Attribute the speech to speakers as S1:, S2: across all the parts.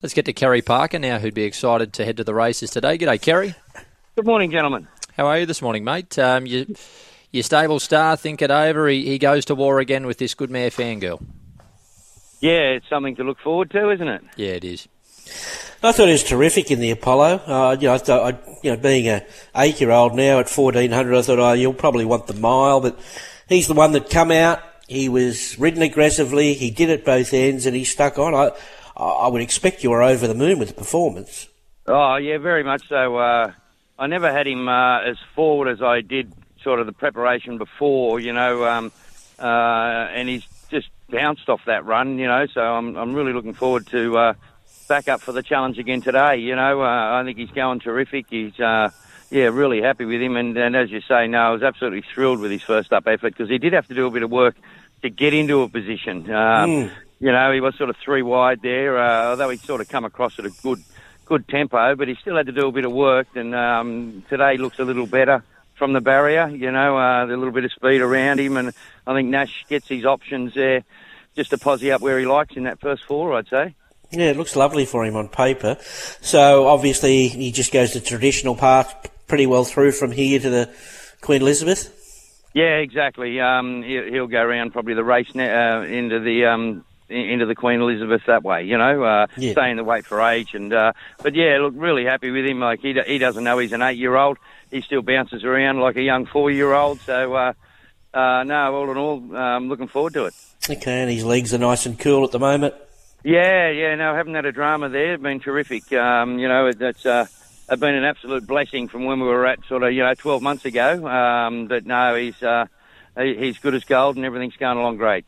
S1: Let's get to Kerry Parker now, who'd be excited to head to the races today. G'day, Kerry.
S2: Good morning, gentlemen.
S1: How are you this morning, mate? Um, you, your stable star, think it over. He, he goes to war again with this good mare fangirl.
S2: Yeah, it's something to look forward to, isn't it?
S1: Yeah, it is.
S3: I thought he was terrific in the Apollo. Uh, you know, I thought, I, you know, being a eight-year-old now at fourteen hundred, I thought, oh, you'll probably want the mile, but he's the one that come out. He was ridden aggressively. He did it both ends, and he stuck on. I, I would expect you were over the moon with the performance.
S2: Oh, yeah, very much so. Uh, I never had him uh, as forward as I did sort of the preparation before, you know, um, uh, and he's just bounced off that run, you know, so I'm, I'm really looking forward to uh, back up for the challenge again today, you know. Uh, I think he's going terrific. He's, uh, yeah, really happy with him. And, and as you say, no, I was absolutely thrilled with his first up effort because he did have to do a bit of work to get into a position. Um, mm. You know, he was sort of three wide there, uh, although he'd sort of come across at a good, good tempo, but he still had to do a bit of work. And um, today looks a little better from the barrier. You know, uh, a little bit of speed around him, and I think Nash gets his options there, just to posse up where he likes in that first four. I'd say.
S3: Yeah, it looks lovely for him on paper. So obviously he just goes the traditional path pretty well through from here to the Queen Elizabeth.
S2: Yeah, exactly. Um, he'll go around probably the race uh, into the um, into the Queen Elizabeth that way, you know, uh, yeah. staying the weight for age. And uh, but yeah, look, really happy with him. Like he he doesn't know he's an eight year old. He still bounces around like a young four year old. So uh, uh, no, all in all, um, looking forward to it.
S3: Okay, and his legs are nice and cool at the moment.
S2: Yeah, yeah. No, haven't had a drama there. has Been terrific. Um, you know, that's uh, been an absolute blessing from when we were at sort of you know 12 months ago. Um, but no, he's uh, he's good as gold, and everything's going along great.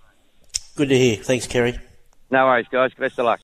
S3: Good to hear. Thanks, Kerry.
S2: No worries, guys. Best of luck.